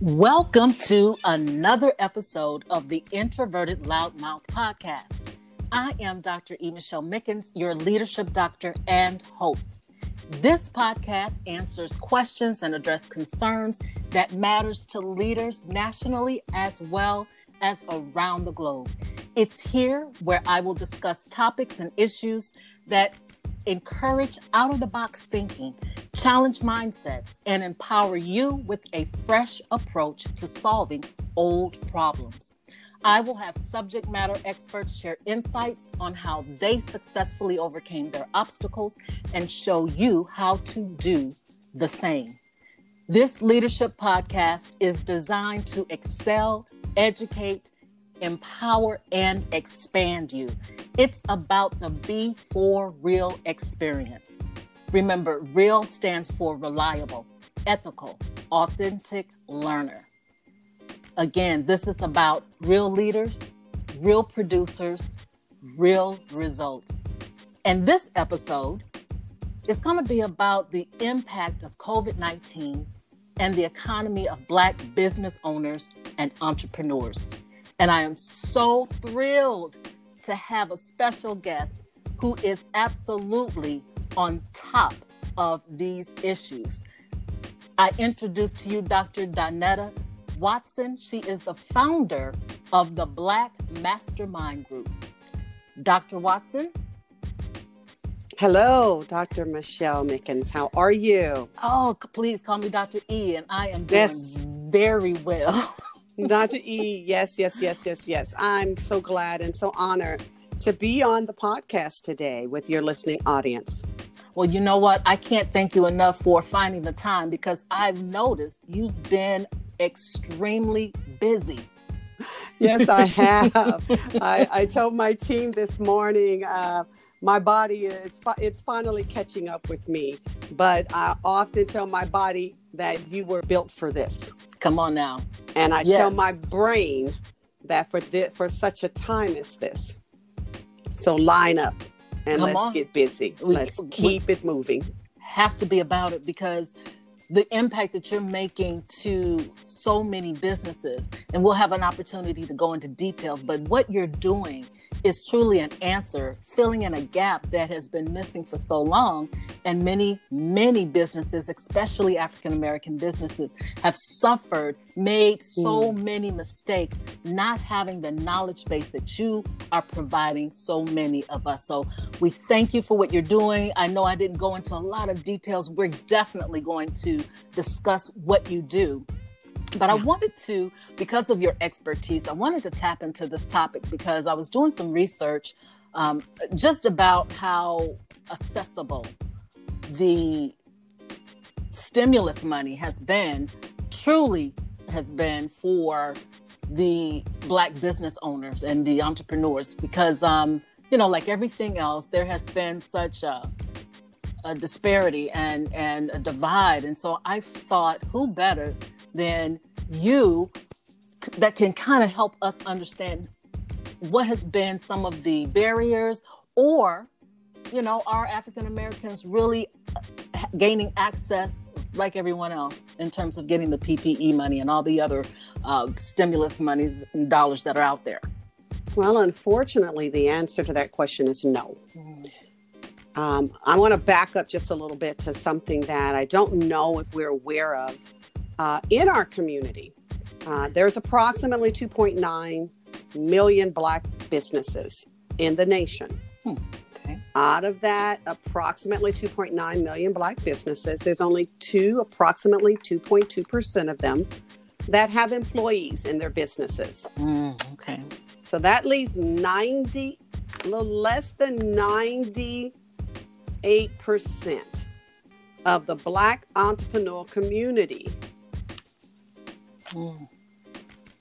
Welcome to another episode of the Introverted Loudmouth Podcast. I am Dr. E. Michelle Mickens, your leadership doctor and host. This podcast answers questions and address concerns that matters to leaders nationally as well as around the globe. It's here where I will discuss topics and issues that encourage out of the box thinking, challenge mindsets, and empower you with a fresh approach to solving old problems. I will have subject matter experts share insights on how they successfully overcame their obstacles and show you how to do the same. This leadership podcast is designed to excel, educate, empower, and expand you. It's about the Be For Real experience. Remember, REAL stands for reliable, ethical, authentic learner. Again, this is about real leaders, real producers, real results. And this episode is going to be about the impact of COVID 19 and the economy of Black business owners and entrepreneurs. And I am so thrilled to have a special guest who is absolutely on top of these issues. I introduce to you Dr. Donetta Watson. She is the founder of the Black Mastermind Group. Dr. Watson. Hello, Dr. Michelle Mickens. How are you? Oh, please call me Dr. E, and I am doing yes. very well. Dr. E, yes, yes, yes, yes, yes. I'm so glad and so honored to be on the podcast today with your listening audience. Well, you know what? I can't thank you enough for finding the time because I've noticed you've been extremely busy. Yes, I have. I, I, told my team this morning, uh, my body it's it's finally catching up with me. But I often tell my body that you were built for this. Come on now. And I yes. tell my brain that for this, for such a time as this, so line up and Come let's on. get busy. We, let's keep it moving. Have to be about it because the impact that you're making to so many businesses, and we'll have an opportunity to go into detail, but what you're doing is truly an answer, filling in a gap that has been missing for so long. And many, many businesses, especially African American businesses, have suffered, made so mm. many mistakes, not having the knowledge base that you are providing so many of us. So we thank you for what you're doing. I know I didn't go into a lot of details. We're definitely going to discuss what you do. But I wanted to, because of your expertise, I wanted to tap into this topic because I was doing some research um, just about how accessible the stimulus money has been, truly has been for the Black business owners and the entrepreneurs. Because, um, you know, like everything else, there has been such a a disparity and and a divide and so i thought who better than you that can kind of help us understand what has been some of the barriers or you know are african americans really uh, gaining access like everyone else in terms of getting the ppe money and all the other uh, stimulus monies and dollars that are out there? Well unfortunately the answer to that question is no. Mm. um, i want to back up just a little bit to something that i don't know if we're aware of uh, in our community, uh, there's approximately 2.9 million Black businesses in the nation. Hmm. Okay. Out of that, approximately 2.9 million Black businesses, there's only two, approximately 2.2% of them that have employees in their businesses. Mm, okay. So that leaves 90, a little less than 98% of the Black entrepreneurial community mm.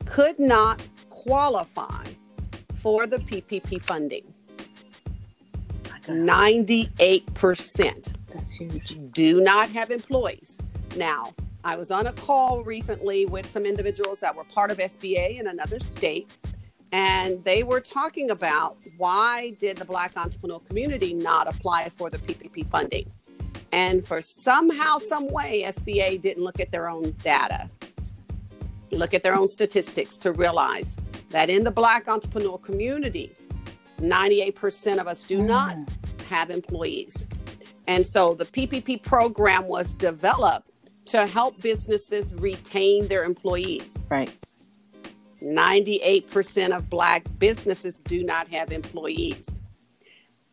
could not qualify for the PPP funding. 98%. That's huge. Do not have employees. Now, I was on a call recently with some individuals that were part of SBA in another state, and they were talking about why did the Black entrepreneurial community not apply for the PPP funding? And for somehow, some way, SBA didn't look at their own data look at their own statistics to realize that in the Black entrepreneur community, 98% of us do mm. not have employees. And so the PPP program was developed to help businesses retain their employees. Right. 98% of Black businesses do not have employees.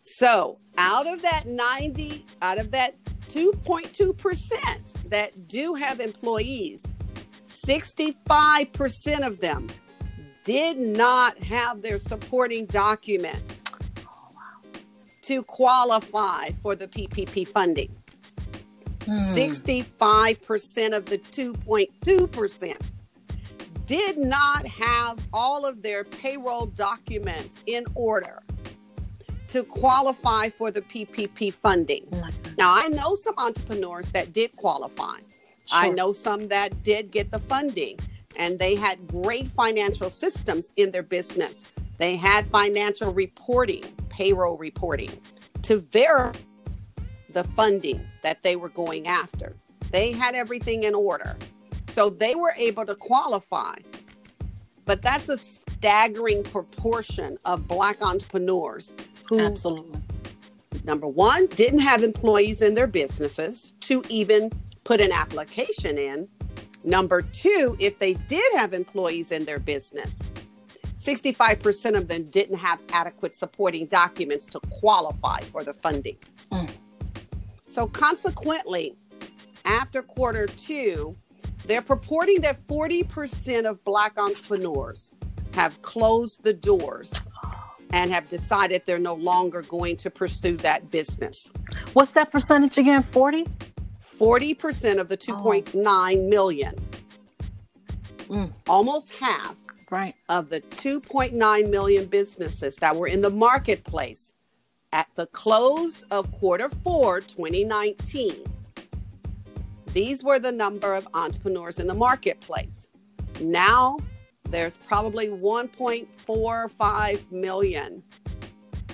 So, out of that 90, out of that 2.2% that do have employees, 65% of them did not have their supporting documents to qualify for the PPP funding. Hmm. 65% of the 2.2% did not have all of their payroll documents in order to qualify for the PPP funding. Oh now, I know some entrepreneurs that did qualify. Sure. I know some that did get the funding and they had great financial systems in their business. They had financial reporting, payroll reporting to verify the funding that they were going after. They had everything in order. So they were able to qualify. But that's a staggering proportion of Black entrepreneurs who, absolutely, number one, didn't have employees in their businesses to even put an application in. Number two, if they did have employees in their business, 65% of them didn't have adequate supporting documents to qualify for the funding. Mm. So, consequently, after quarter two, they're purporting that 40% of Black entrepreneurs have closed the doors and have decided they're no longer going to pursue that business. What's that percentage again? 40? 40% of the 2.9 oh. million, mm. almost half right. of the 2.9 million businesses that were in the marketplace at the close of quarter four 2019. These were the number of entrepreneurs in the marketplace. Now there's probably 1.45 million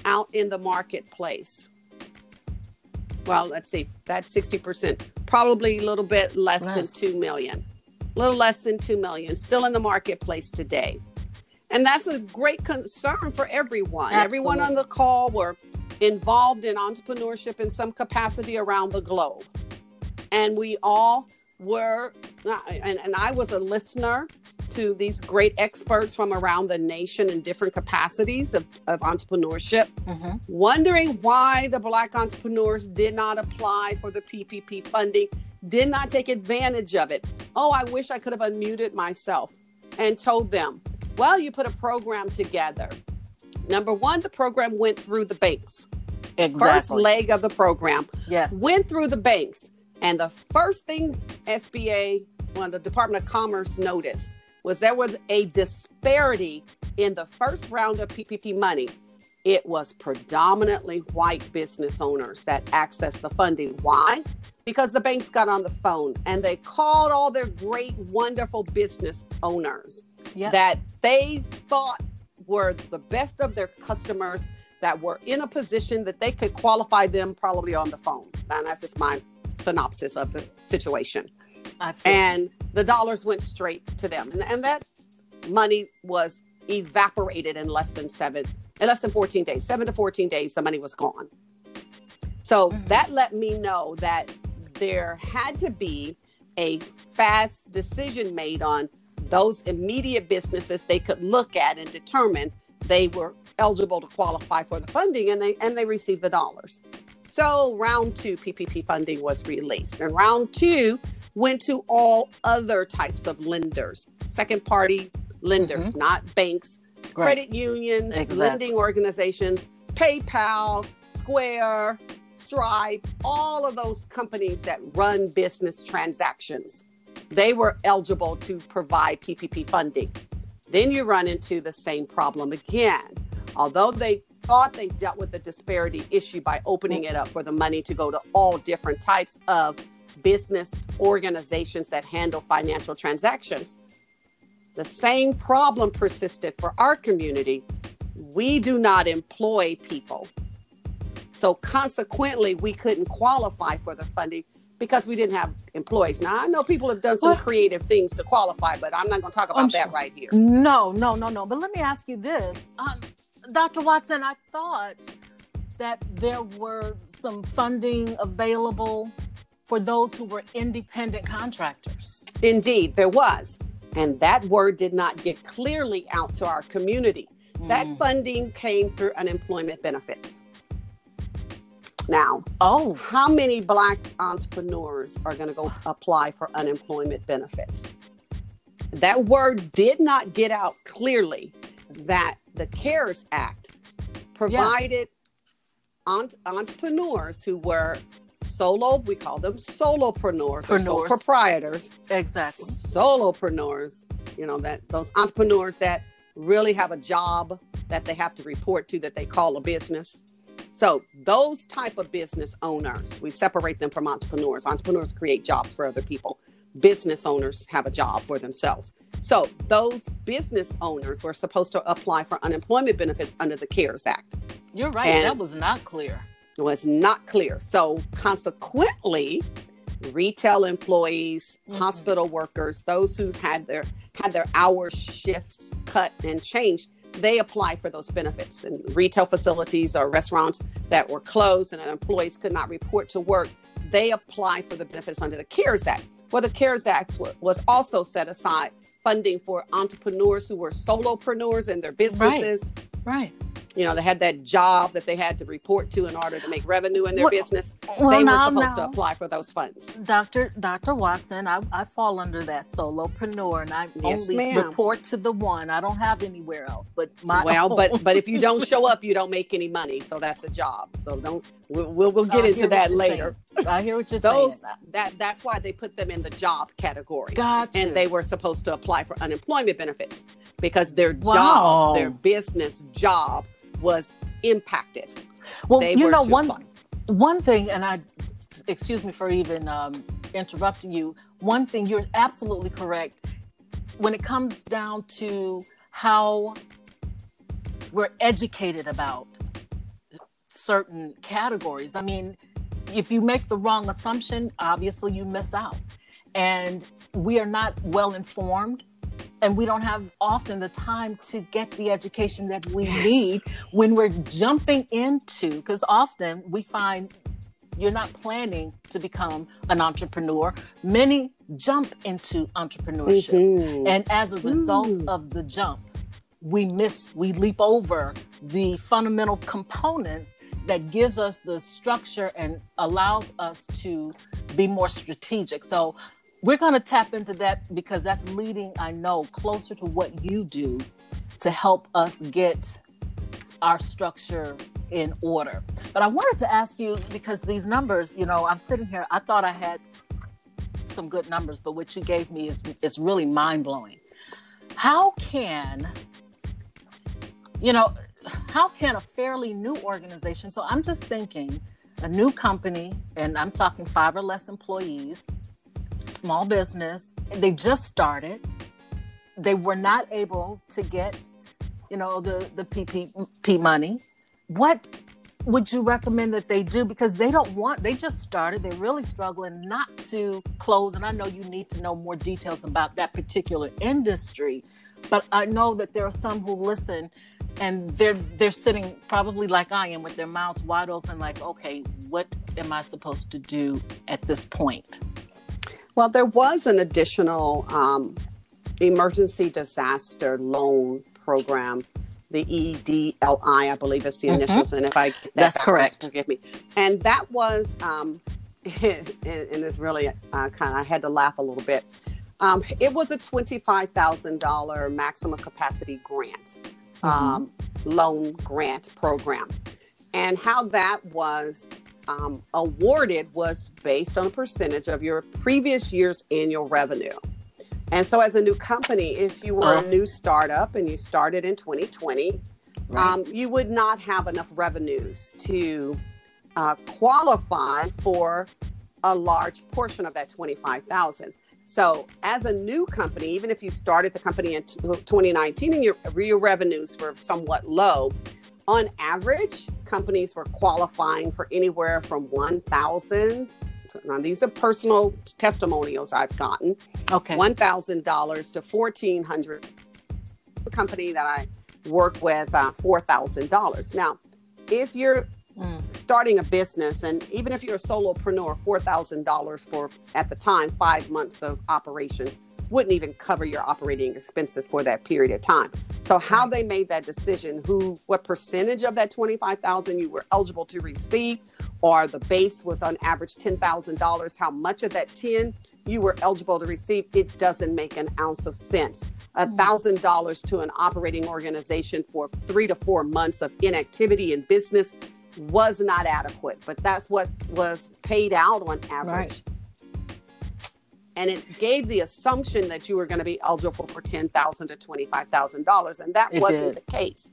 out in the marketplace well, let's see, that's 60%, probably a little bit less, less. than 2 million, a little less than 2 million, still in the marketplace today. And that's a great concern for everyone. Absolutely. Everyone on the call were involved in entrepreneurship in some capacity around the globe. And we all were, and, and I was a listener to these great experts from around the nation in different capacities of, of entrepreneurship, mm-hmm. wondering why the Black entrepreneurs did not apply for the PPP funding, did not take advantage of it. Oh, I wish I could have unmuted myself and told them, well, you put a program together. Number one, the program went through the banks. Exactly. First leg of the program. Yes. Went through the banks. And the first thing SBA, well, the Department of Commerce noticed was there was a disparity in the first round of PPP money. It was predominantly white business owners that accessed the funding. Why? Because the banks got on the phone and they called all their great, wonderful business owners yep. that they thought were the best of their customers that were in a position that they could qualify them probably on the phone. And that's just my synopsis of the situation and the dollars went straight to them, and, and that money was evaporated in less than seven, in less than 14 days, seven to 14 days, the money was gone. So mm-hmm. that let me know that there had to be a fast decision made on those immediate businesses they could look at and determine they were eligible to qualify for the funding and they and they received the dollars. So round two PPP funding was released. And round two went to all other types of lenders, second party lenders, mm-hmm. not banks, right. credit unions, exactly. lending organizations, PayPal, Square, Stripe, all of those companies that run business transactions. They were eligible to provide PPP funding. Then you run into the same problem again. Although they thought they dealt with the disparity issue by opening it up for the money to go to all different types of business organizations that handle financial transactions. The same problem persisted for our community. We do not employ people. So, consequently, we couldn't qualify for the funding because we didn't have employees. Now I know people have done some well, creative things to qualify, but I'm not going to talk about that right here. No, no, no, no. But let me ask you this, um, Dr. Watson. I thought that there were some funding available for those who were independent contractors. Indeed, there was. And that word did not get clearly out to our community. Mm. That funding came through unemployment benefits. Now, oh, how many black entrepreneurs are going to go apply for unemployment benefits? That word did not get out clearly that the CARES Act provided yeah. entrepreneurs who were solo, we call them solopreneurs or sole proprietors. Exactly. Solopreneurs, you know, that those entrepreneurs that really have a job that they have to report to that they call a business. So those type of business owners, we separate them from entrepreneurs. Entrepreneurs create jobs for other people. Business owners have a job for themselves. So those business owners were supposed to apply for unemployment benefits under the CARES Act. You're right. And that was not clear. Was not clear. So consequently, retail employees, mm-hmm. hospital workers, those who had their had their hours shifts cut and changed, they apply for those benefits. And retail facilities or restaurants that were closed and employees could not report to work, they apply for the benefits under the CARES Act. Well, the CARES Act was also set aside funding for entrepreneurs who were solopreneurs in their businesses. Right. right you know, they had that job that they had to report to in order to make revenue in their well, business. Well, they were supposed to apply for those funds. Dr. Dr. Watson, I, I fall under that solopreneur and I yes, only ma'am. report to the one. I don't have anywhere else but my Well, own. but but if you don't show up, you don't make any money. So that's a job. So don't we'll we'll, we'll get into that later. Saying. I hear what you're Those, saying. That that's why they put them in the job category. Gotcha. And they were supposed to apply for unemployment benefits because their wow. job, their business job was impacted. Well, they you know one one thing, and I excuse me for even um, interrupting you. One thing you're absolutely correct when it comes down to how we're educated about certain categories. I mean, if you make the wrong assumption, obviously you miss out. And we are not well informed and we don't have often the time to get the education that we yes. need when we're jumping into because often we find you're not planning to become an entrepreneur many jump into entrepreneurship mm-hmm. and as a result mm. of the jump we miss we leap over the fundamental components that gives us the structure and allows us to be more strategic so we're going to tap into that because that's leading, I know, closer to what you do to help us get our structure in order. But I wanted to ask you because these numbers, you know, I'm sitting here, I thought I had some good numbers, but what you gave me is is really mind blowing. How can you know, how can a fairly new organization, so I'm just thinking a new company, and I'm talking five or less employees, small business. They just started. They were not able to get, you know, the the PPP money. What would you recommend that they do because they don't want they just started they're really struggling not to close and i know you need to know more details about that particular industry but i know that there are some who listen and they're they're sitting probably like i am with their mouths wide open like okay what am i supposed to do at this point well, there was an additional um, emergency disaster loan program, the EDLI, I believe is the mm-hmm. initials. And if I that that's correct, forgive me. And that was, um, and, and it's really uh, kind of I had to laugh a little bit. Um, it was a twenty-five thousand dollar maximum capacity grant, mm-hmm. Um, loan grant program, and how that was um, awarded was based on a percentage of your previous year's annual revenue. And so, as a new company, if you were a uh-huh. new startup and you started in 2020, right. um, you would not have enough revenues to uh, qualify for a large portion of that 25,000. So, as a new company, even if you started the company in 2019 and your, your revenues were somewhat low, on average, companies were qualifying for anywhere from 1,000 to Now, these are personal testimonials I've gotten. Okay. $1,000 to 1400 The company that I work with, uh, $4,000. Now, if you're mm. starting a business, and even if you're a solopreneur, $4,000 for, at the time, five months of operations wouldn't even cover your operating expenses for that period of time. So how they made that decision, who what percentage of that 25,000 you were eligible to receive or the base was on average $10,000, how much of that 10 you were eligible to receive, it doesn't make an ounce of sense. A hmm. thousand dollars to an operating organization for three to four months of inactivity in business was not adequate, but that's what was paid out on average. Right and it gave the assumption that you were going to be eligible for ten thousand to twenty five thousand dollars, and that it wasn't did. the case.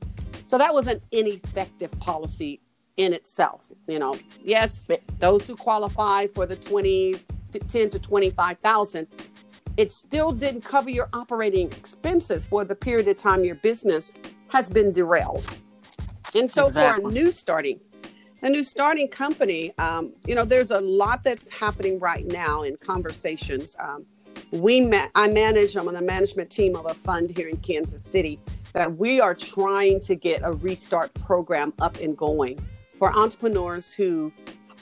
So that was an ineffective policy in itself. You know, yes, those who qualify for the 20, 10 to twenty five thousand, it still didn't cover your operating expenses for the period of time your business has been derailed. And so exactly. for a new starting a new starting company, um, you know, there's a lot that's happening right now in conversations. Um, we ma- I manage, I'm on the management team of a fund here in Kansas City that we are trying to get a restart program up and going for entrepreneurs who,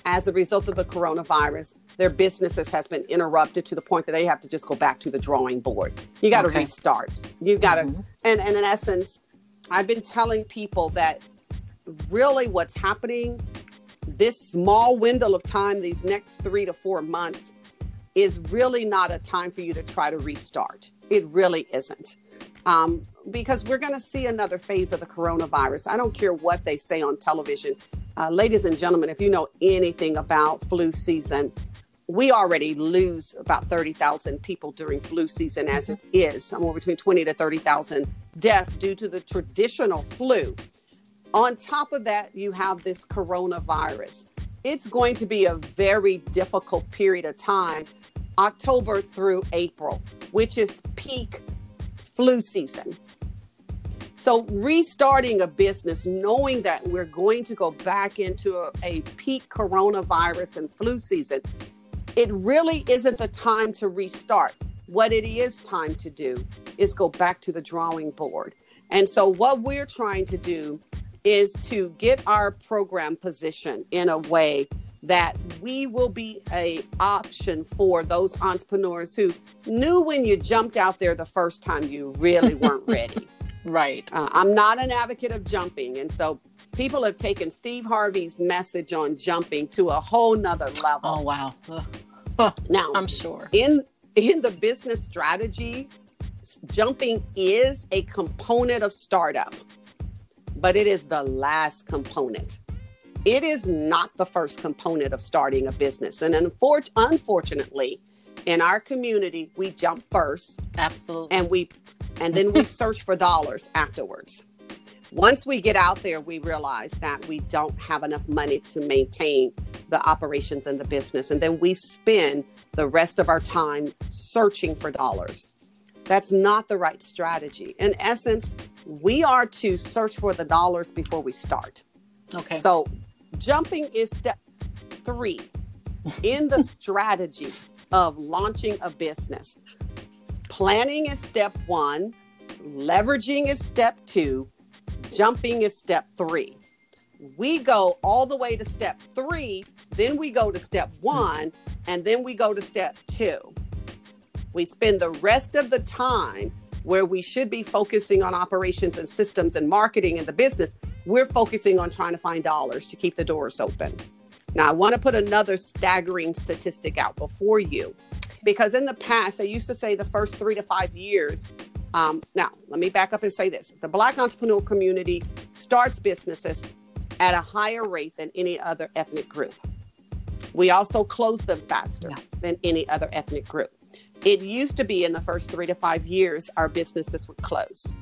as a result of the coronavirus, their businesses has been interrupted to the point that they have to just go back to the drawing board. You got to okay. restart. You got to, mm-hmm. and, and in essence, I've been telling people that really what's happening this small window of time, these next three to four months, is really not a time for you to try to restart. It really isn't. Um, because we're going to see another phase of the coronavirus. I don't care what they say on television. Uh, ladies and gentlemen, if you know anything about flu season, we already lose about 30,000 people during flu season as it is, somewhere between 20 to 30,000 deaths due to the traditional flu. On top of that, you have this coronavirus. It's going to be a very difficult period of time, October through April, which is peak flu season. So, restarting a business, knowing that we're going to go back into a, a, peak coronavirus and flu season, it really isn't the time to restart. What it is time to do is go back to the drawing board. And so, what we're trying to do is to get our program positioned in a way that we will be a option for those entrepreneurs who knew when you jumped out there the first time you really weren't ready. right. Uh, I'm not an advocate of jumping, and so people have taken Steve Harvey's message on jumping to a whole nother level. Oh wow! now I'm sure in in the business strategy, jumping is a component of startup but it is the last component. It is not the first component of starting a business. And unfor- unfortunately, in our community, we jump first. Absolutely. And we and then we search for dollars afterwards. Once we get out there, we realize that we don't have enough money to maintain the operations and the business. And then we spend the rest of our time searching for dollars. That's not the right strategy. In essence, we are to search for the dollars before we start. Okay. So jumping is step three in the strategy of launching a business. Planning is step one, leveraging is step two, jumping is step three. We go all the way to step three, then we go to step one, and then we go to step two. We spend the rest of the time where we should be focusing on operations and systems and marketing and the business. We're focusing on trying to find dollars to keep the doors open. Now, I want to put another staggering statistic out before you, because in the past, I used to say the first three to five years. Um, now, let me back up and say this the Black entrepreneurial community starts businesses at a higher rate than any other ethnic group. We also close them faster yeah. than any other ethnic group. It used to be in the first three to five years, our businesses would close.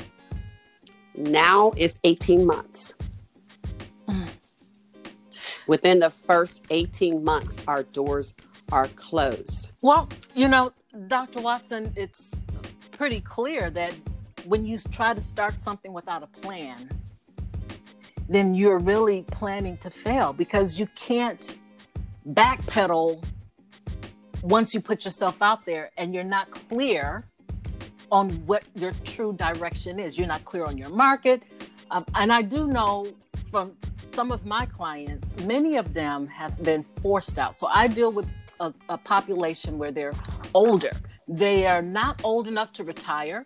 Now it's 18 months. Mm. Within the first 18 months, our doors are closed. Well, you know, Dr. Watson, it's pretty clear that when you try to start something without a plan, then you're really planning to fail because you can't backpedal once you put yourself out there and you're not clear on what your true direction is, you're not clear on your market. Um, and I do know from some of my clients, many of them have been forced out. So I deal with a, a population where they're older. They are not old enough to retire,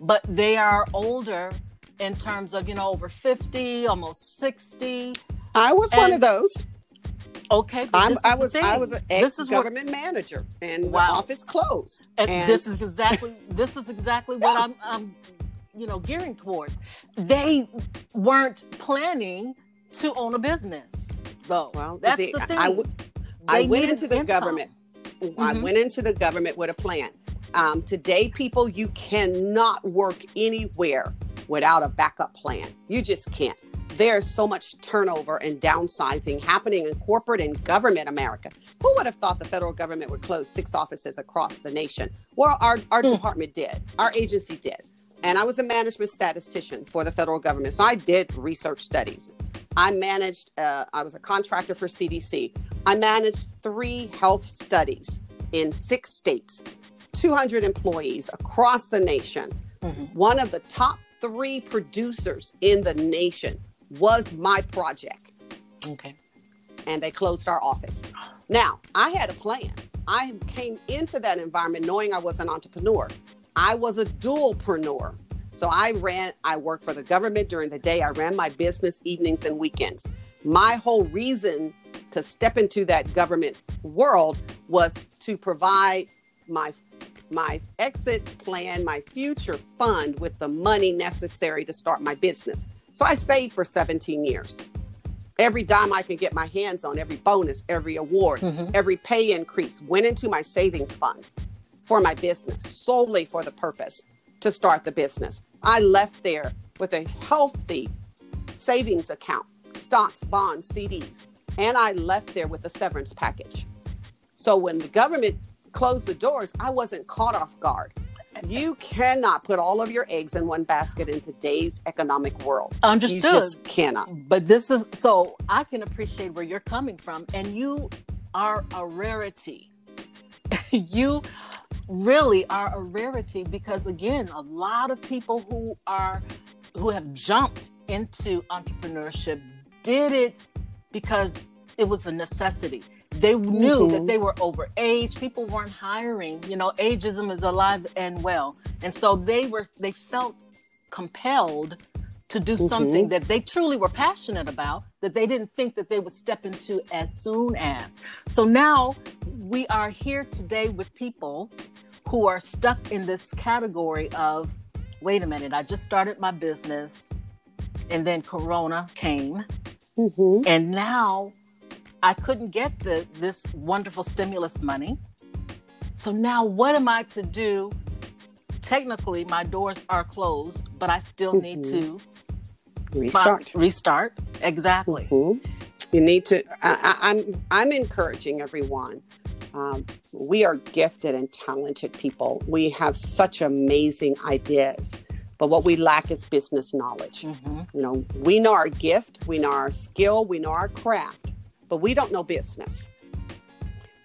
but they are older in terms of, you know, over 50, almost 60. I was one of those. Okay, i was I was an ex government manager, and wow. the office closed. And, and, this is exactly this is exactly what I'm, I'm, you know, gearing towards. They weren't planning to own a business, though. Well, that's see, the thing. I, w- I went into the income. government. Mm-hmm. I went into the government with a plan. Um, today, people, you cannot work anywhere without a backup plan. You just can't there's so much turnover and downsizing happening in corporate and government America. Who would have thought the federal government would close six offices across the nation? Well, our, our mm. department did, our agency did. And I was a management statistician for the federal government. So I did research studies. I managed, uh, I was a contractor for CDC. I managed three health studies in six states, 200 employees across the nation. Mm-hmm. One of the top three producers in the nation was my project. Okay. And they closed our office. Now, I had a plan. I came into that environment knowing I was an entrepreneur. I was a dualpreneur. So I ran, I worked for the government during the day. I ran my business evenings and weekends. My whole reason to step into that government world was to provide my my exit plan, my future fund with the money necessary to start my business. So I saved for 17 years. Every dime I could get my hands on, every bonus, every award, mm-hmm. every pay increase went into my savings fund for my business, solely for the purpose to start the business. I left there with a healthy savings account, stocks, bonds, CDs, and I left there with a severance package. So when the government closed the doors, I wasn't caught off guard you cannot put all of your eggs in one basket in today's economic world. Understood. You just cannot. But this is so I can appreciate where you're coming from, and you are a rarity. you really are a rarity because again, a lot of people who are who have jumped into entrepreneurship did it because it was a necessity they knew mm-hmm. that they were over age people weren't hiring you know ageism is alive and well and so they were they felt compelled to do mm-hmm. something that they truly were passionate about that they didn't think that they would step into as soon as so now we are here today with people who are stuck in this category of wait a minute i just started my business and then corona came mm-hmm. and now I couldn't get the this wonderful stimulus money. So now what am I to do? Technically, my doors are closed, but I still mm-hmm. need to restart. Restart exactly. Mm-hmm. You need to. I, I'm I'm encouraging everyone. Um, we are gifted and talented people. We have such amazing ideas, but what we lack is business knowledge. Mm-hmm. You know, we know our gift, we know our skill, we know our craft, but we don't know business.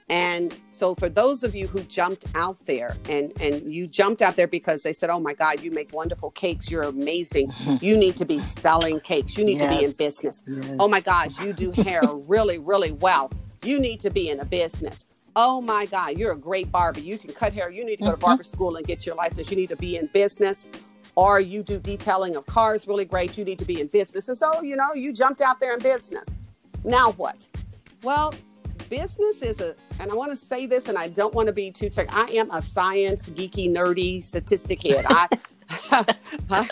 And so for those of you who jumped out there and and you jumped out there because they said, "Oh my god, you make wonderful cakes. You're amazing. You need to be selling cakes. You need yes. to be in business. Yes. Oh my gosh, you do hair really really well. You need to be in a business. Oh my god, you're a great barber. You can cut hair. You need to go to mm-hmm. barber school and get your license. You need to be in business." Or you do detailing of cars really great. You need to be in business. And so, you know, you jumped out there in business. Now what? Well, business is a, and I want to say this, and I don't want to be too tech. I am a science geeky, nerdy statistic head. I.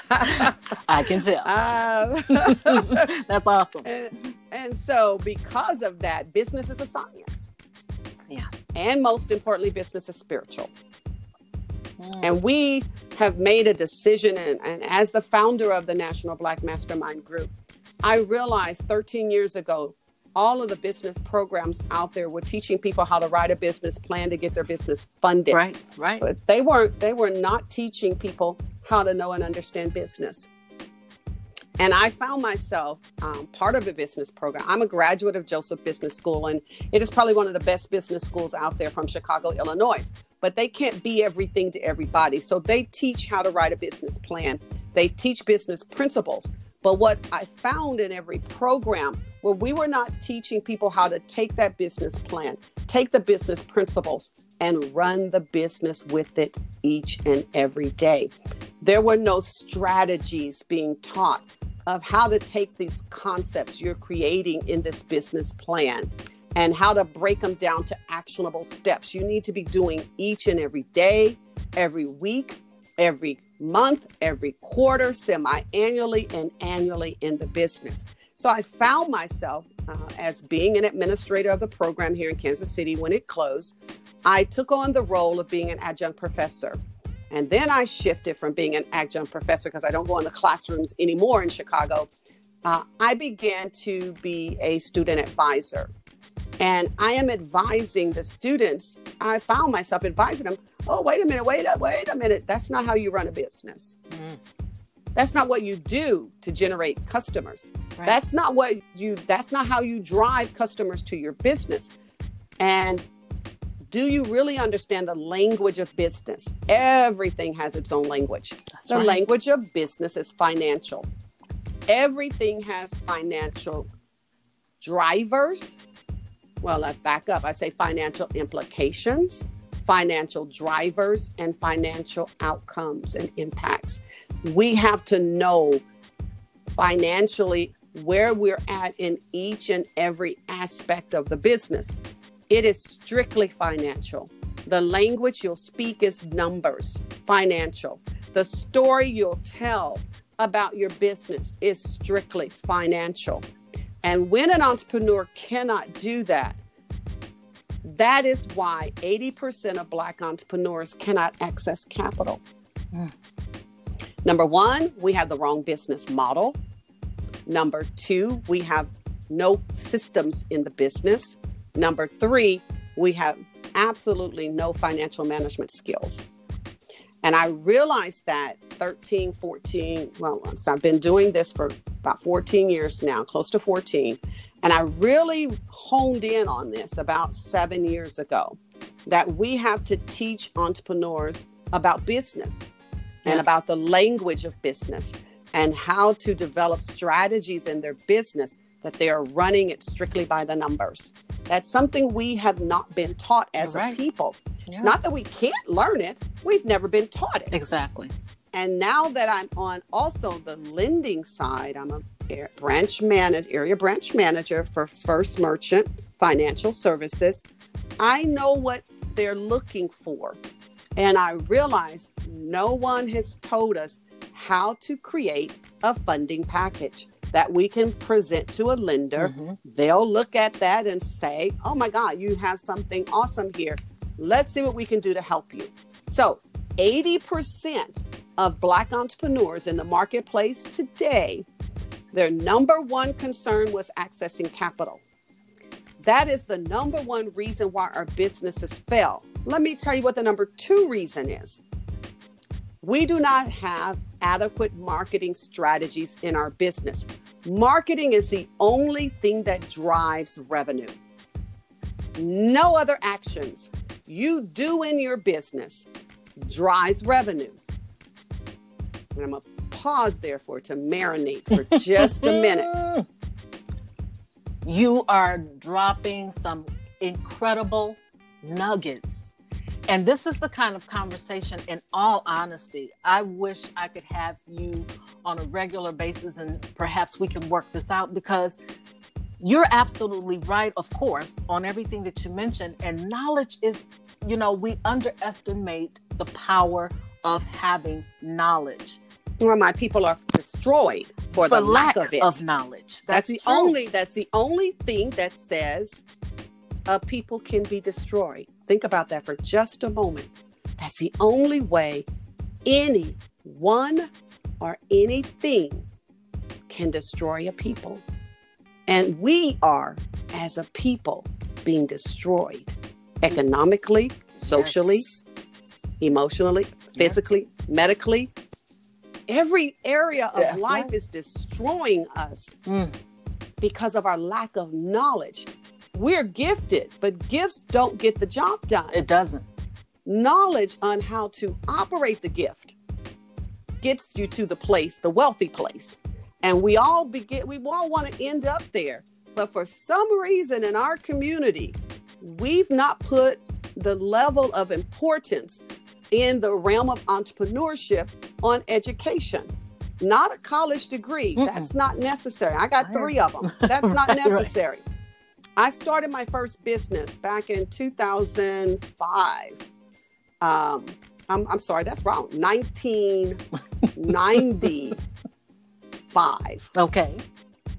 I can tell. Uh, That's awesome. And, and so, because of that, business is a science. Yeah. And most importantly, business is spiritual. Mm. And we have made a decision, and, and as the founder of the National Black Mastermind Group, I realized 13 years ago all of the business programs out there were teaching people how to write a business plan to get their business funded. Right, right. But they weren't they were not teaching people how to know and understand business. And I found myself um, part of a business program. I'm a graduate of Joseph Business School, and it is probably one of the best business schools out there from Chicago, Illinois. But they can't be everything to everybody. So they teach how to write a business plan, they teach business principles. But what I found in every program where we were not teaching people how to take that business plan, take the business principles, and run the business with it each and every day. There were no strategies being taught of how to take these concepts you're creating in this business plan and how to break them down to actionable steps you need to be doing each and every day, every week, every month, every quarter, semi annually, and annually in the business. So I found myself uh, as being an administrator of the program here in Kansas City when it closed. I took on the role of being an adjunct professor. And then I shifted from being an adjunct professor because I don't go in the classrooms anymore in Chicago. Uh, I began to be a student advisor. And I am advising the students. I found myself advising them. Oh, wait a minute, wait a wait a minute. That's not how you run a business. Mm. That's not what you do to generate customers. Right. That's not what you that's not how you drive customers to your business. And do you really understand the language of business? Everything has its own language. That's the right. language of business is financial. Everything has financial drivers. Well, I back up. I say financial implications, financial drivers, and financial outcomes and impacts. We have to know financially where we're at in each and every aspect of the business. It is strictly financial. The language you'll speak is numbers, financial. The story you'll tell about your business is strictly financial. And when an entrepreneur cannot do that, that is why 80% of Black entrepreneurs cannot access capital. Mm. Number one, we have the wrong business model. Number two, we have no systems in the business. Number three, we have absolutely no financial management skills. And I realized that 13, 14, well, so I've been doing this for about 14 years now, close to 14. And I really honed in on this about seven years ago that we have to teach entrepreneurs about business yes. and about the language of business and how to develop strategies in their business that they are running it strictly by the numbers. That's something we have not been taught as right. a people. Yeah. It's not that we can't learn it, we've never been taught it. Exactly. And now that I'm on also the lending side, I'm a branch manager, area branch manager for First Merchant Financial Services. I know what they're looking for. And I realize no one has told us how to create a funding package that we can present to a lender. Mm-hmm. They'll look at that and say, oh my God, you have something awesome here. Let's see what we can do to help you. So, 80% of Black entrepreneurs in the marketplace today, their number one concern was accessing capital. That is the number one reason why our businesses fail. Let me tell you what the number two reason is. We do not have adequate marketing strategies in our business. Marketing is the only thing that drives revenue. No other actions you do in your business drives revenue. And I'm going to pause there for to marinate for just a minute. You are dropping some incredible nuggets and this is the kind of conversation, in all honesty, I wish I could have you on a regular basis and perhaps we can work this out because you're absolutely right, of course, on everything that you mentioned. And knowledge is, you know, we underestimate the power of having knowledge. Well, my people are destroyed for, for the lack, lack, of. Of knowledge. That's, that's the true. only that's the only thing that says a people can be destroyed. Think about that for just a moment. That's the only way any one or anything can destroy a people. And we are, as a people, being destroyed economically, socially, yes. emotionally, physically, yes. medically. Every area of That's life right. is destroying us Mm. because of our lack of knowledge. We're gifted, but gifts don't get the job done. It doesn't. knowledge on how to operate the gift gets you to the place, the wealthy place. And we all begin, we all want to end up there. But for some reason in our community, we've not put the level of importance in the realm of entrepreneurship on education. Not a college degree. Mm-mm. That's not necessary. I got three of them. That's not Right, right. necessary. I started my first business back in 2005. Um, I'm, I'm sorry, that's wrong. 1995. Okay.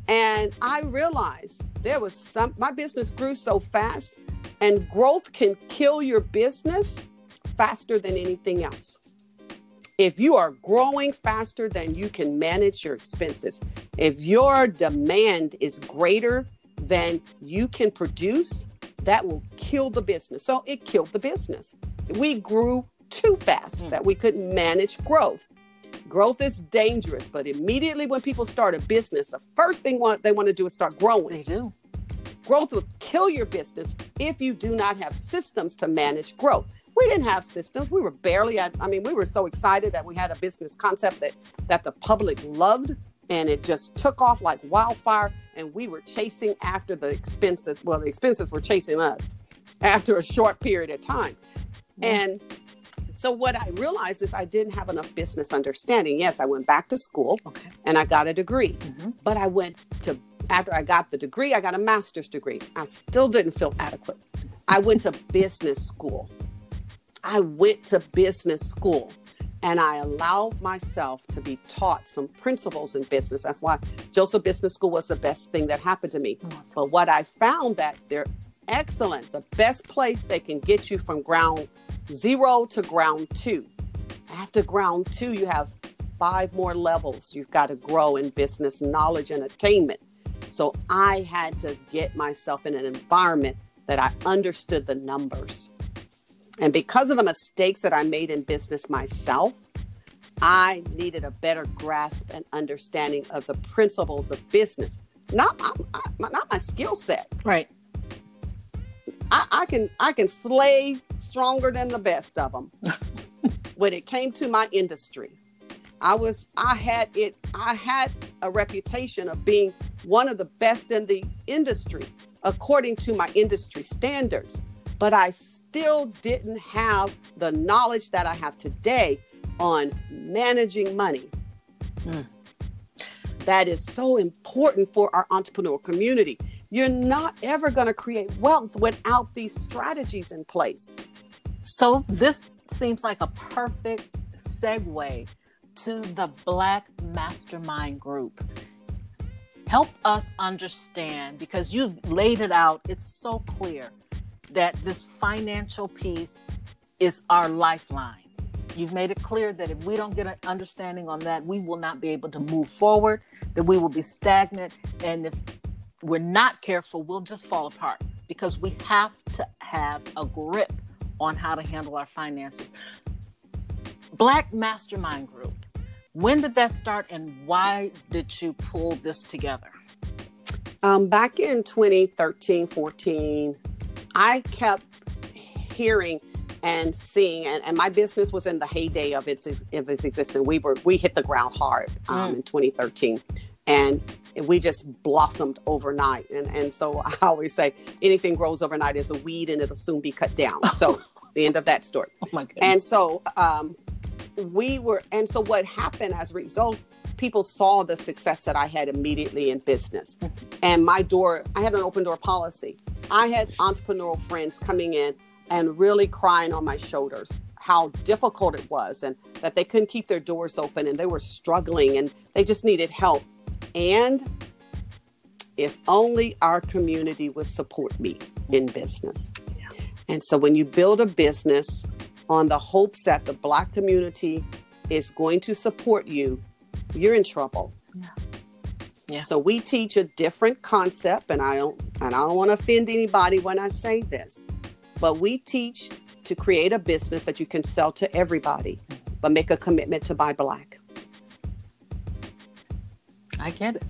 And I realized there was some, my business grew so fast, and growth can kill your business faster than anything else. If you are growing faster than you can manage your expenses, if your demand is greater than you can produce, that will kill the business. So it killed the business. We grew too fast Mm. that we couldn't manage growth. Growth is dangerous, but immediately when people start a business, the first thing want, they want to do is start growing. They do. Growth will kill your business if you do not have systems to manage growth. We didn't have systems. We were barely at, I mean, we were so excited that we had a business concept that, that the public loved and it just took off like wildfire. And we were chasing after the expenses. Well, the expenses were chasing us after a short period of time. And so what I realized is I didn't have enough business understanding. Yes, I went back to school Okay. and I got a degree Mhm. but I went to after I got the degree, I got a master's degree. I still didn't feel adequate. I went to business school. I went to business school and I allowed myself to be taught some principles in business. That's why Joseph Business School was the best thing that happened to me. But what I found that they're excellent, the best place they can get you from ground zero to ground two. After ground two, you have five more levels you've got to grow in business knowledge and attainment. So I had to get myself in an environment that I understood the numbers. And because of the mistakes that I made in business myself, I needed a better grasp and understanding of the principles of business. Not my, my- not my skill set. Right. I, I can I can slay stronger than the best of them. when it came to my industry, I was I had it I had a reputation of being one of the best in the industry according to my industry standards, but I still didn't have the knowledge that I have today on managing money. Hmm. That is so important for our entrepreneur community. You're not ever going to create wealth without these strategies in place. So this seems like a perfect segue to the Black Mastermind Group. Help us understand because you've laid it out. It's so clear that this financial piece is our lifeline. You've made it clear that if we don't get an understanding on that, we will not be able to move forward, that we will be stagnant. And if we're not careful, we'll just fall apart because we have to have a grip on how to handle our finances. Black Mastermind Group, when did that start and why did you pull this together? Um, back in 2013, 14, I kept hearing and seeing, and, and my business was in the heyday of its of its existence. We were we hit the ground hard um, in 2013, and we just blossomed overnight. And and so I always say anything grows overnight is a weed, and it'll soon be cut down. So the end of that story. Oh my goodness. And so um, we were, and so what happened as a result, people saw the success that I had immediately in business. And my door, I had an open door policy. I had entrepreneurial friends coming in and really crying on my shoulders how difficult it was and that they couldn't keep their doors open and they were struggling and they just needed help. And if only our community would support me in business. And so when you build a business on the hopes that the Black community is going to support you, you're in trouble. Yeah. Yeah. So we teach a different concept, and I don't and I don't want to offend anybody when I say this, but we teach to create a business that you can sell to everybody, but make a commitment to buy black. I get it.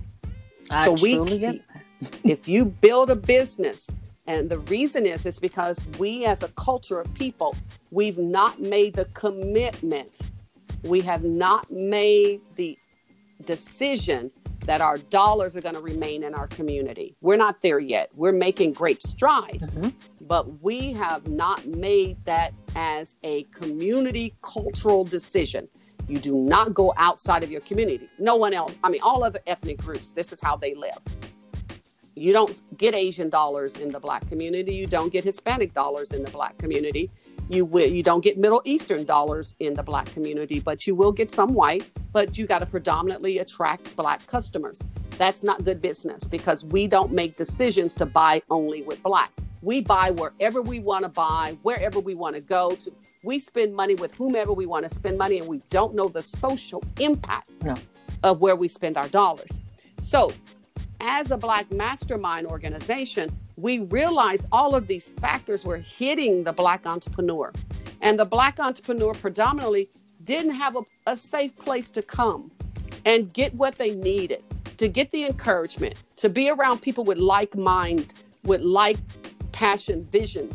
I so we, get if you build a business, and the reason is, is because we as a culture of people, we've not made the commitment. We have not made the decision that our dollars are going to remain in our community. We're not there yet. We're making great strides, mm-hmm. but we have not made that as a community cultural decision. You do not go outside of your community. No one else, I mean, all other ethnic groups, this is how they live. You don't get Asian dollars in the black community. You don't get Hispanic dollars in the black community. You will you don't get Middle Eastern dollars in the black community, but you will get some white, but you got to predominantly attract black customers. That's not good business because we don't make decisions to buy only with black. We buy wherever we want to buy, wherever we want to go to. We spend money with whomever we want to spend money and we don't know the social impact no. of where we spend our dollars. So, as a Black mastermind organization, we realized all of these factors were hitting the Black entrepreneur. And the Black entrepreneur predominantly didn't have a, a safe place to come and get what they needed, to get the encouragement, to be around people with like mind, with like passion, vision,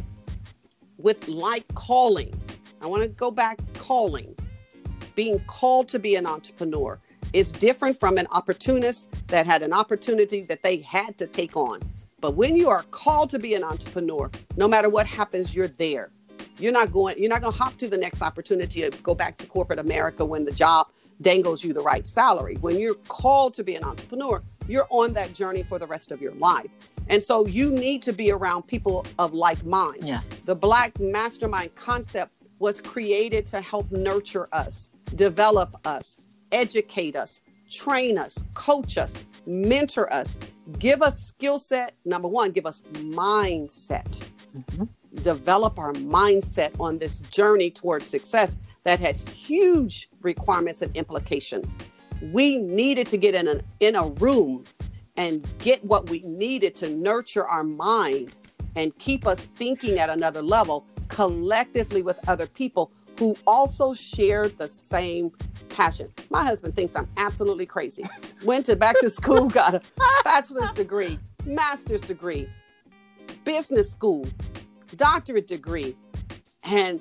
with like calling. I want to go back calling, being called to be an entrepreneur is different from an opportunist that had an opportunity that they had to take on. But when you are called to be an entrepreneur, no matter what happens, you're there. You're not going, you're not going to hop to the next opportunity to go back to corporate America when the job dangles you the right salary. When you're called to be an entrepreneur, you're on that journey for the rest of your life. And so you need to be around people of like mind. Yes. The Black Mastermind concept was created to help nurture us, develop us, educate us, train us, coach us, mentor us, give us skill set. Number one, give us mindset. Mm-hmm. Develop our mindset on this journey towards success that had huge requirements and implications. We needed to get in a, in a room and get what we needed to nurture our mind and keep us thinking at another level collectively with other people who also shared the same passion. My husband thinks I'm absolutely crazy. Went to back to school, got a bachelor's degree, master's degree, business school, doctorate degree. And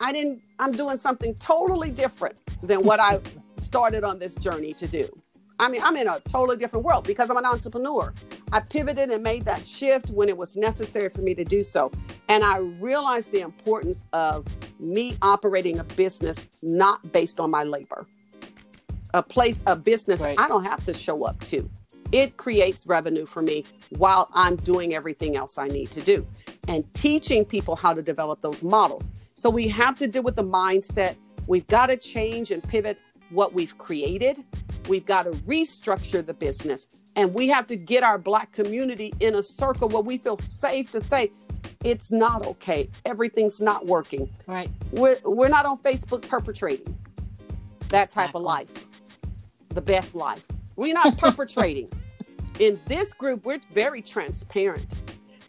I didn't, I'm doing something totally different than what I started on this journey to do. I mean, I'm in a totally different world because I'm an entrepreneur. I pivoted and made that shift when it was necessary for me to do so. And I realized the importance of me operating a business not based on my labor. A place, a business right. I don't have to show up to. It creates revenue for me while I'm doing everything else I need to do and teaching people how to develop those models. So we have to deal with the mindset. We've got to change and pivot what we've created We've got to restructure the business and we have to get our Black community in a circle where we feel safe to say, it's not okay. Everything's not working. Right. We're, we're not on Facebook perpetrating that type exactly. of life, the best life. We're not perpetrating. In this group, we're very transparent.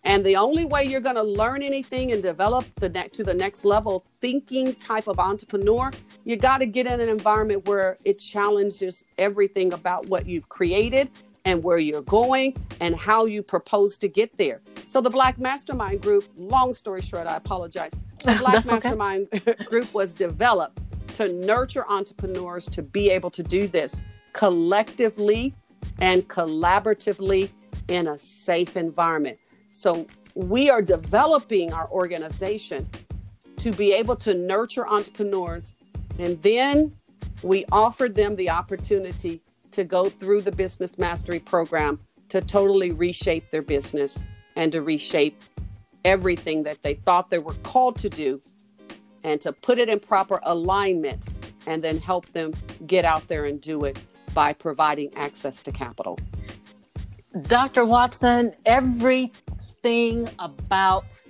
And the only way you're going to learn anything and develop the next to the next level thinking type of entrepreneur, you got to get in an environment where it challenges everything about what you've created and where you're going and how you propose to get there. So the Black Mastermind Group, long story short, I apologize. The Black Mastermind okay. Group was developed to nurture entrepreneurs to be able to do this collectively and collaboratively in a safe environment. So we are developing our organization to be able to nurture entrepreneurs. And then we offered them the opportunity to go through the business mastery program to totally reshape their business and to reshape everything that they thought they were called to do and to put it in proper alignment and then help them get out there and do it by providing access to capital. Dr. Watson, every thing about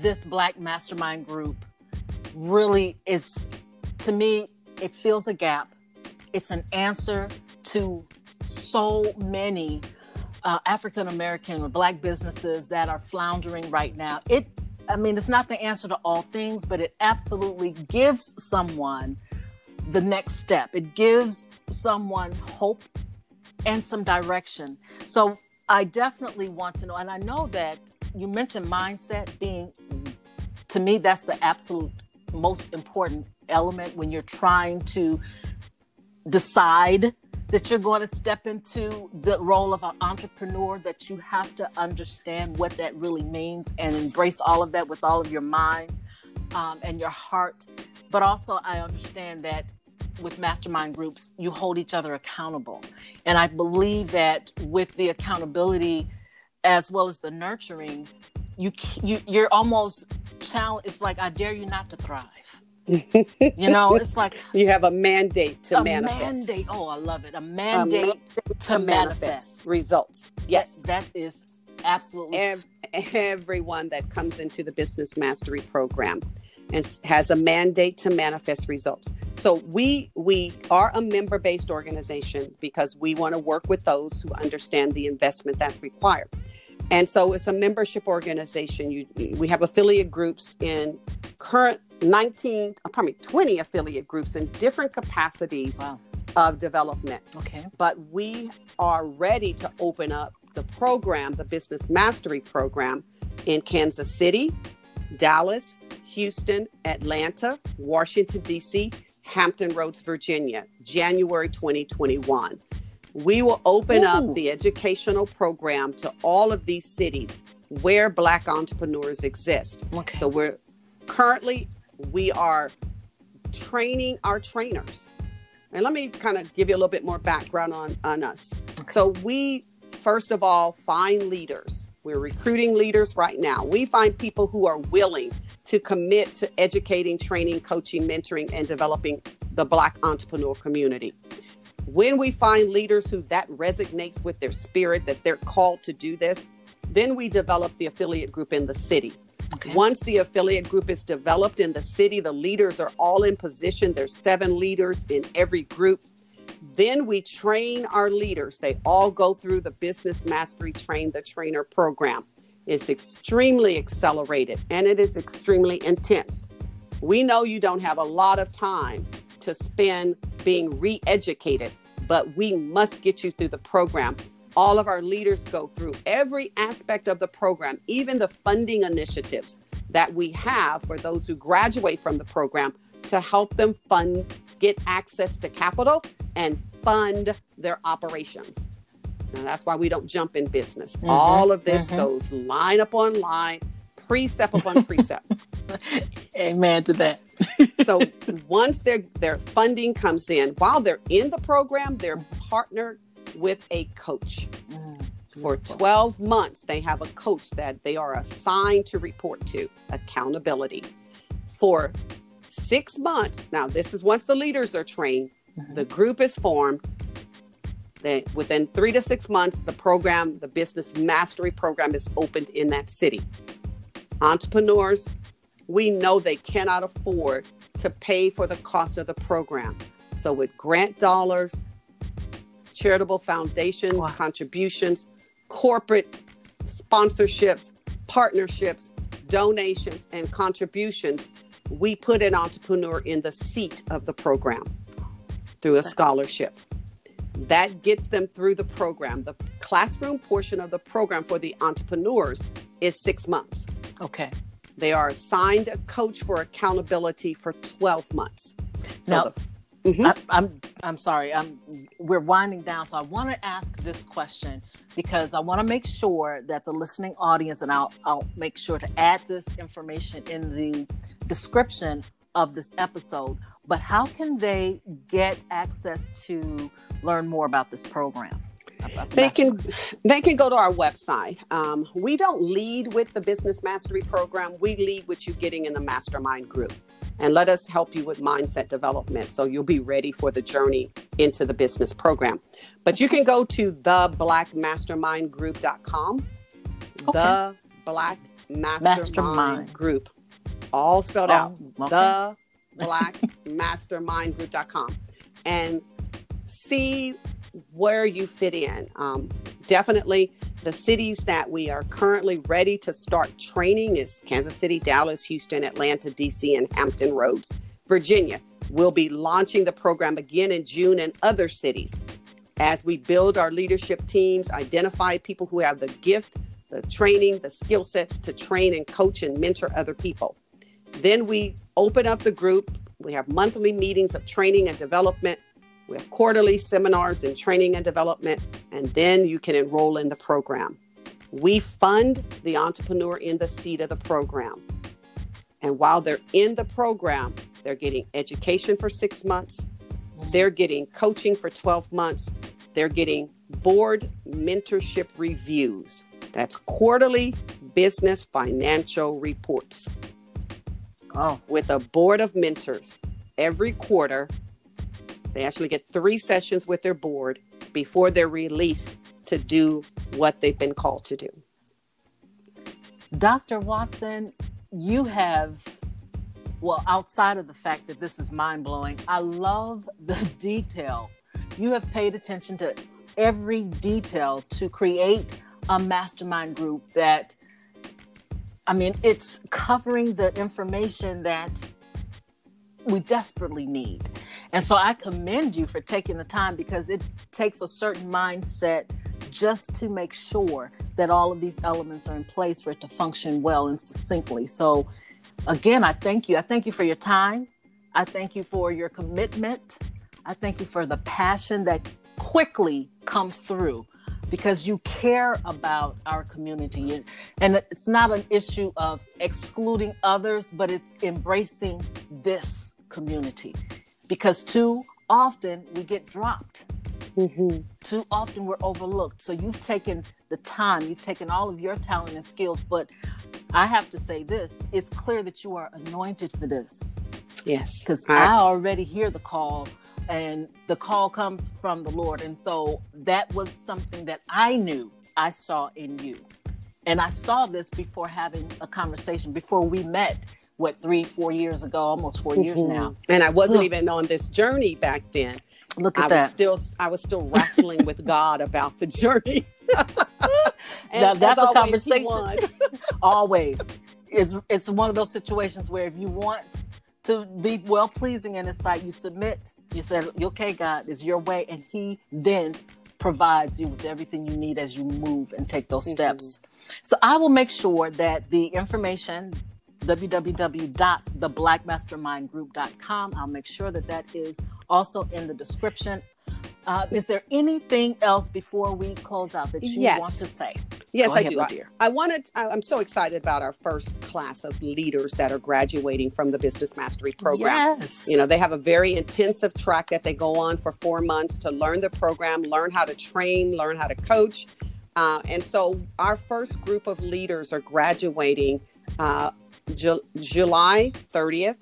this Black Mastermind group really is, to me, it fills a gap. It's an answer to so many uh, African American or Black businesses that are floundering right now. It, I mean, it's not the answer to all things, but it absolutely gives someone the next step. It gives someone hope and some direction. So I definitely want to know, and I know that you mentioned mindset being, to me, that's the absolute most important element when you're trying to decide that you're going to step into the role of an entrepreneur, that you have to understand what that really means and embrace all of that with all of your mind um, and your heart. But also, I understand that with mastermind groups, you hold each other accountable. And I believe that with the accountability as well as the nurturing, you, you you're almost challenge. It's like I dare you not to thrive. you know, it's like you have a mandate to a manifest. mandate. Oh, I love it. A mandate, a mandate to, manifest. manifest. results. Yes, that, that is absolutely Ev- everyone that comes into the business mastery program and has a mandate to manifest results. So we we are a member based organization because we want to work with those who understand the investment that's required. And so it's a membership organization. You, we have affiliate groups in current 19, uh, pardon me, 20 affiliate groups in different capacities wow. of development. Okay. But we are ready to open up the program, the Business Mastery Program, in Kansas City, Dallas, Houston, Atlanta, Washington, D.C., Hampton Roads, Virginia, January 2021. We will open Ooh. up the educational program to all of these cities where Black entrepreneurs exist. Okay. So we're currently we are training our trainers. And let me kind of give you a little bit more background on, on us. Okay. So we first of all find leaders. We're recruiting leaders right now. We find people who are willing to commit to educating, training, coaching, mentoring, and developing the Black entrepreneur community. When we find leaders who that resonates with their spirit, that they're called to do this, then we develop the affiliate group in the city. Okay. Once the affiliate group is developed in the city, the leaders are all in position. There's seven leaders in every group. Then we train our leaders. They all go through the Business Mastery Train the Trainer program. It's extremely accelerated and it is extremely intense. We know you don't have a lot of time to spend being re educated, but we must get you through the program all of our leaders go through every aspect of the program, even the funding initiatives that we have for those who graduate from the program to help them fund, get access to capital and fund their operations. Now, that's why we don't jump in business. Mm-hmm, all of this mm-hmm. goes line upon line, precept upon precept. Amen to that. so once their their funding comes in, while they're in the program, they're partnered with a coach. Mm, For 12 months, they have a coach that they are assigned to report to accountability. For six months, now, this is once the leaders are trained, mm-hmm. the group is formed. Then within three to six months, the program, the business mastery program, is opened in that city. Entrepreneurs, we know they cannot afford to pay for the cost of the program. So, with grant dollars, charitable foundation wow. contributions, corporate sponsorships, partnerships, donations, and contributions, we put an entrepreneur in the seat of the program through a scholarship. That gets them through the program. The classroom portion of the program for the entrepreneurs is six months. Okay. They are assigned a coach for accountability for 12 months. So now, the Mm-hmm. I, I'm I'm sorry. I'm we're winding down, so I want to ask this question because I want to make sure that the listening audience, and I'll I'll make sure to add this information in the description of this episode. But how can they get access to learn more about this program? they can they can go to our website. Um, we don't lead with the business mastery program. We lead with you getting in the mastermind group and let us help you with mindset development so you'll be ready for the journey into the business program. But you can go to theblackmastermindgroup.com. Okay. The Black Mastermind, Mastermind, Group, all spelled oh, out. Okay. The blackmastermindgroup.com and see where you fit in. Um, definitely the cities that we are currently ready to start training is Kansas City, Dallas, Houston, Atlanta, DC, and Hampton Roads, Virginia. We'll be launching the program again in June in other cities. as we build our leadership teams, identify people who have the gift, the training, the skill sets to train and coach and mentor other people. Then we open up the group. We have monthly meetings of training and development. We have quarterly seminars in training and development, and then you can enroll in the program. We fund the entrepreneur in the seat of the program. And while they're in the program, they're getting education for six months, they're getting coaching for 12 months, they're getting board mentorship reviews. That's quarterly business financial reports. Oh. With a board of mentors every quarter. They actually get three sessions with their board before they're released to do what they've been called to do. Dr. Watson, you have, well, outside of the fact that this is mind blowing, I love the detail. You have paid attention to every detail to create a mastermind group that, I mean, it's covering the information that we desperately need. And so I commend you for taking the time because it takes a certain mindset just to make sure that all of these elements are in place for it to function well and succinctly. So, again, I thank you. I thank you for your time. I thank you for your commitment. I thank you for the passion that quickly comes through because you care about our community. And it's not an issue of excluding others, but it's embracing this community because too often we get dropped Mm-hmm. Too often we're overlooked. So you've taken the time, you've taken all of your talent and skills, but I have to say this it's clear that you are anointed for this. Yes. Because I, I already hear the call and the call comes from the Lord. And so that was something that I knew I saw in you. And I saw this before having a conversation, before we met, what, three, four years ago, almost 4 mm-hmm. years now. And I wasn't so, even on this journey back then. Look at I that. was still I was still wrestling with God about the journey. now, that's a conversation. always. It's it's one of those situations where if you want to be well pleasing in his sight, you submit. You said, Okay, God, is your way, and he then provides you with everything you need as you move and take those mm-hmm. steps. So I will make sure that the information www.theblackmastermindgroup.com. I'll make sure that that is also in the description. Uh, is there anything else before we close out that you yes. want to say? Yes, Go I ahead, do. I, I wanted. I, I'm so excited about our first class of leaders that are graduating from the Business Mastery Program. Yes. You know, they have a very intensive track that they go on for four months to learn the program, learn how to train, learn how to coach. Uh, and so, our first group of leaders are graduating uh, Ju- July 30th,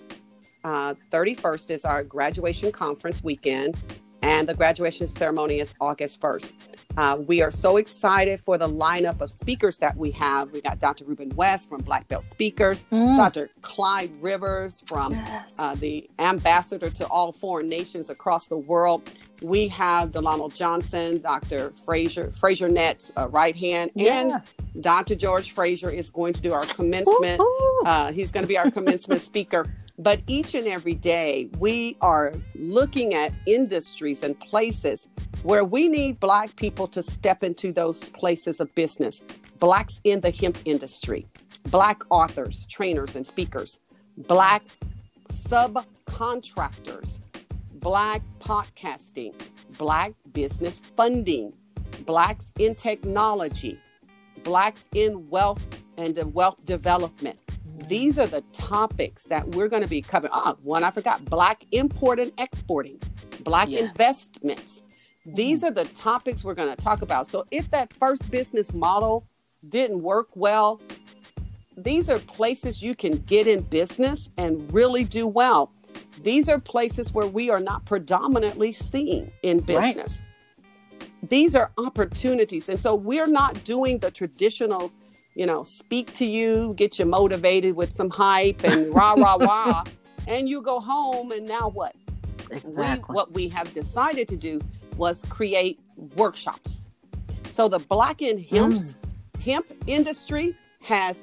uh, 31st is our graduation conference weekend, and the graduation ceremony is August 1st. Uh, we are so excited for the lineup of speakers that we have. We got Dr. Ruben West from Black Belt Speakers, mm. Dr. Clyde Rivers from yes. uh, the ambassador to all foreign nations across the world. We have Delano Johnson, Dr. Fraser FraserNet's uh, right hand, yeah. and Dr. George Fraser is going to do our commencement. Uh, he's going to be our commencement speaker. But each and every day, we are looking at industries and places where we need Black people to step into those places of business. Blacks in the hemp industry, Black authors, trainers, and speakers, Black subcontractors, Black podcasting, Black business funding, Blacks in technology, Blacks in wealth and wealth development these are the topics that we're going to be covering. Ah, one I forgot Black import and exporting, Black yes. investments. These mm. are the topics we're going to talk about. So, if that first business model didn't work well, these are places you can get in business and really do well. These are places where we are not predominantly seen in business. Right. These are opportunities. And so we're not doing the traditional you know, speak to you, get you motivated with some hype and rah, rah, rah. And you go home, and now what? Exactly. We, what we have decided to do was create workshops. So the Black and Hemp, mm. hemp industry has,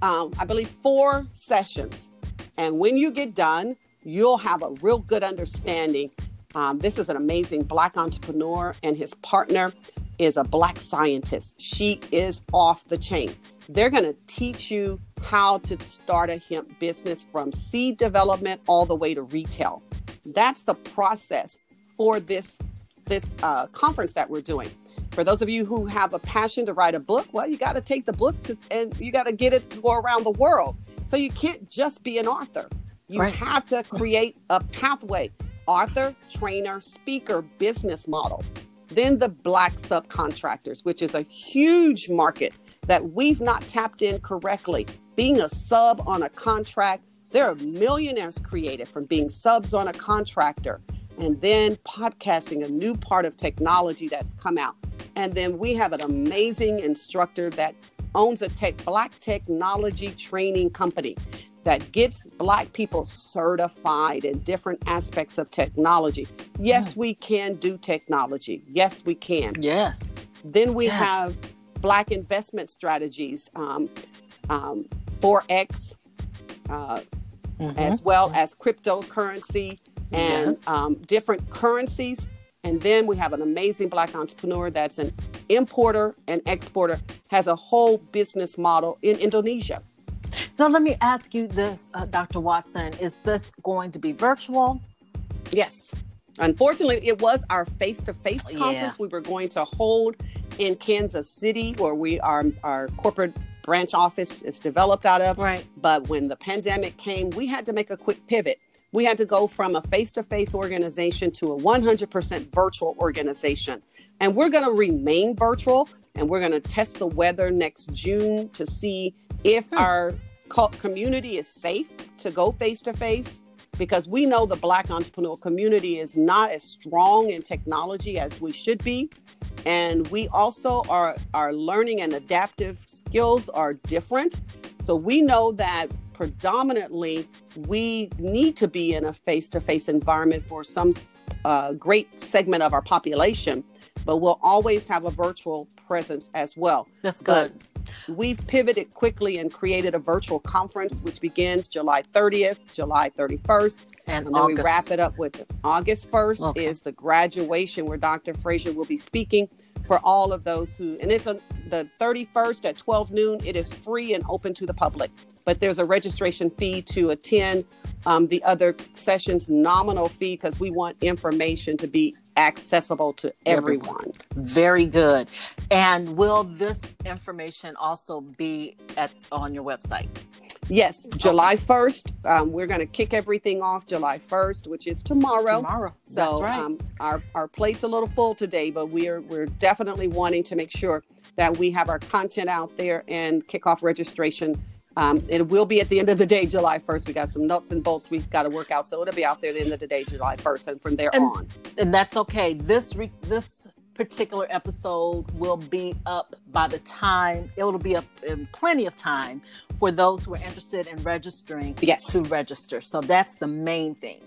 um, I believe, four sessions. And when you get done, you'll have a real good understanding Um, this is an amazing Black entrepreneur, and his partner is a Black scientist. She is off the chain. They're going to teach you how to start a hemp business from seed development all the way to retail. That's the process for this this uh, conference that we're doing. For those of you who have a passion to write a book, well, you got to take the book to, and you got to get it to go around the world. So you can't just be an author. You right. have to create a pathway author, trainer, speaker, business model. Then the black subcontractors, which is a huge market that we've not tapped in correctly. Being a sub on a contract, there are millionaires created from being subs on a contractor. And then podcasting, a new part of technology that's come out. And then we have an amazing instructor that owns a tech black technology training company that gets Black people certified in different aspects of technology. Yes, we can do technology. Yes, we can. Yes. Then we yes. have Black investment strategies, um, um, Forex, uh, mm-hmm. as well as cryptocurrency and yes. um, different currencies. And then we have an amazing Black entrepreneur that's an importer and exporter, has a whole business model in Indonesia. Now, let me ask you this, uh, Dr. Watson. Is this going to be virtual? Yes. Unfortunately, it was our face to face conference we were going to hold in Kansas City, where we are our corporate branch office is developed out of. Right. But when the pandemic came, we had to make a quick pivot. We had to go from a face to face organization to a 100% virtual organization. And we're going to remain virtual and we're going to test the weather next June to see if hmm. our community is safe to go face to face because we know the black entrepreneur community is not as strong in technology as we should be. And we also are our learning and adaptive skills are different. So we know that predominantly we need to be in a face-to-face environment for some uh, great segment of our population but we'll always have a virtual presence as well. That's good. but We've pivoted quickly and created a virtual conference, which begins July 30th, July 31st. And, and then August. we wrap it up with August 1st okay. is the graduation where Dr. Fraser will be speaking for all of those who, and it's on the 31st at 12 noon. It is free and open to the public, but there's a registration fee to attend um, the other sessions, nominal fee, because we want information to be accessible to everyone. Very good. And will this information also be at on your website? Yes, July 1st. Um, we're going to kick everything off July 1st, which is tomorrow. Tomorrow. So That's right. Um, our, our plate's a little full today, but we're, we're definitely wanting to make sure that we have our content out there and kick off registration um, it will be at the end of the day, July 1st. We got some nuts and bolts we've got to work out. So it'll be out there at the end of the day, July 1st, and from there and, on. And that's okay. This re- this particular episode will be up by the time it'll be up in plenty of time for those who are interested in registering yes. to register. So that's the main thing.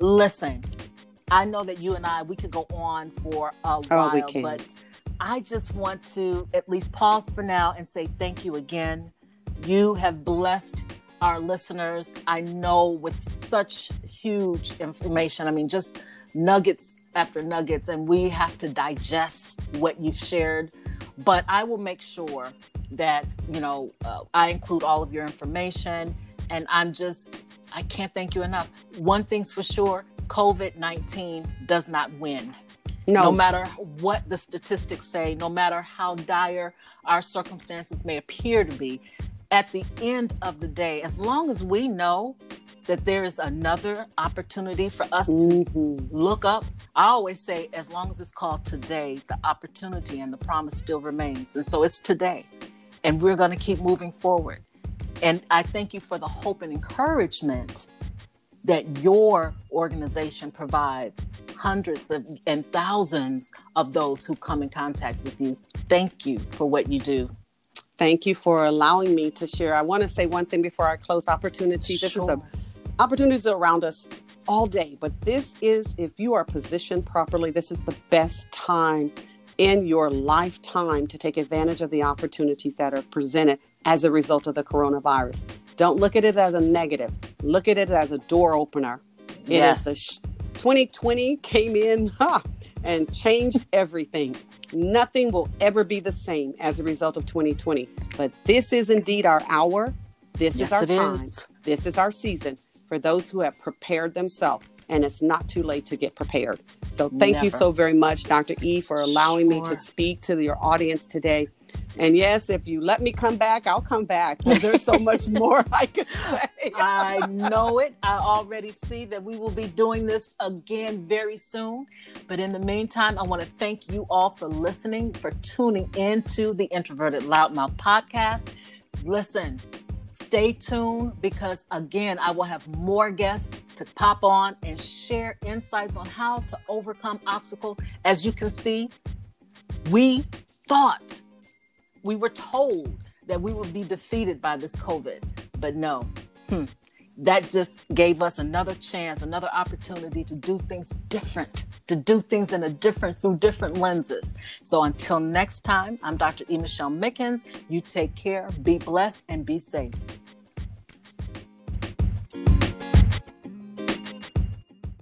Listen, I know that you and I we could go on for a while, oh, but I just want to at least pause for now and say thank you again you have blessed our listeners, I know, with such huge information. I mean, just nuggets after nuggets, and we have to digest what you've shared. But I will make sure that, you know, uh, I include all of your information. And I'm just, I can't thank you enough. One thing's for sure COVID 19 does not win. No. no matter what the statistics say, no matter how dire our circumstances may appear to be, at the end of the day, as long as we know that there is another opportunity for us to mm-hmm. look up, I always say, as long as it's called today, the opportunity and the promise still remains. And so it's today. And we're going to keep moving forward. And I thank you for the hope and encouragement that your organization provides hundreds of, and thousands of those who come in contact with you. Thank you for what you do. Thank you for allowing me to share. I want to say one thing before I close opportunity. This sure. is a opportunities around us all day, but this is if you are positioned properly, this is the best time in your lifetime to take advantage of the opportunities that are presented as a result of the coronavirus. Don't look at it as a negative. Look at it as a door opener. It yes. is the sh- 2020 came in huh, and changed everything. Nothing will ever be the same as a result of 2020. But this is indeed our hour. This Yes, is our time. is. This is our season for those who have prepared themselves. And it's not too late to get prepared. So thank you so very much, Dr. E, for allowing me to speak to your audience today. And yes, if you let me come back, I'll come back. There's so much more I can say. I know it. I already see that we will be doing this again very soon. But in the meantime, I want to thank you all for listening, for tuning into the Introverted Loudmouth podcast. Listen, stay tuned because again, I will have more guests to pop on and share insights on how to overcome obstacles. As you can see, we thought, we were told that we would be defeated by this COVID, but no. Hmm. That just gave us another chance, another opportunity to do things different, to do things in a different, through different lenses. So until next time, I'm Dr. E. Michelle Mickens. You take care, be blessed, and be safe.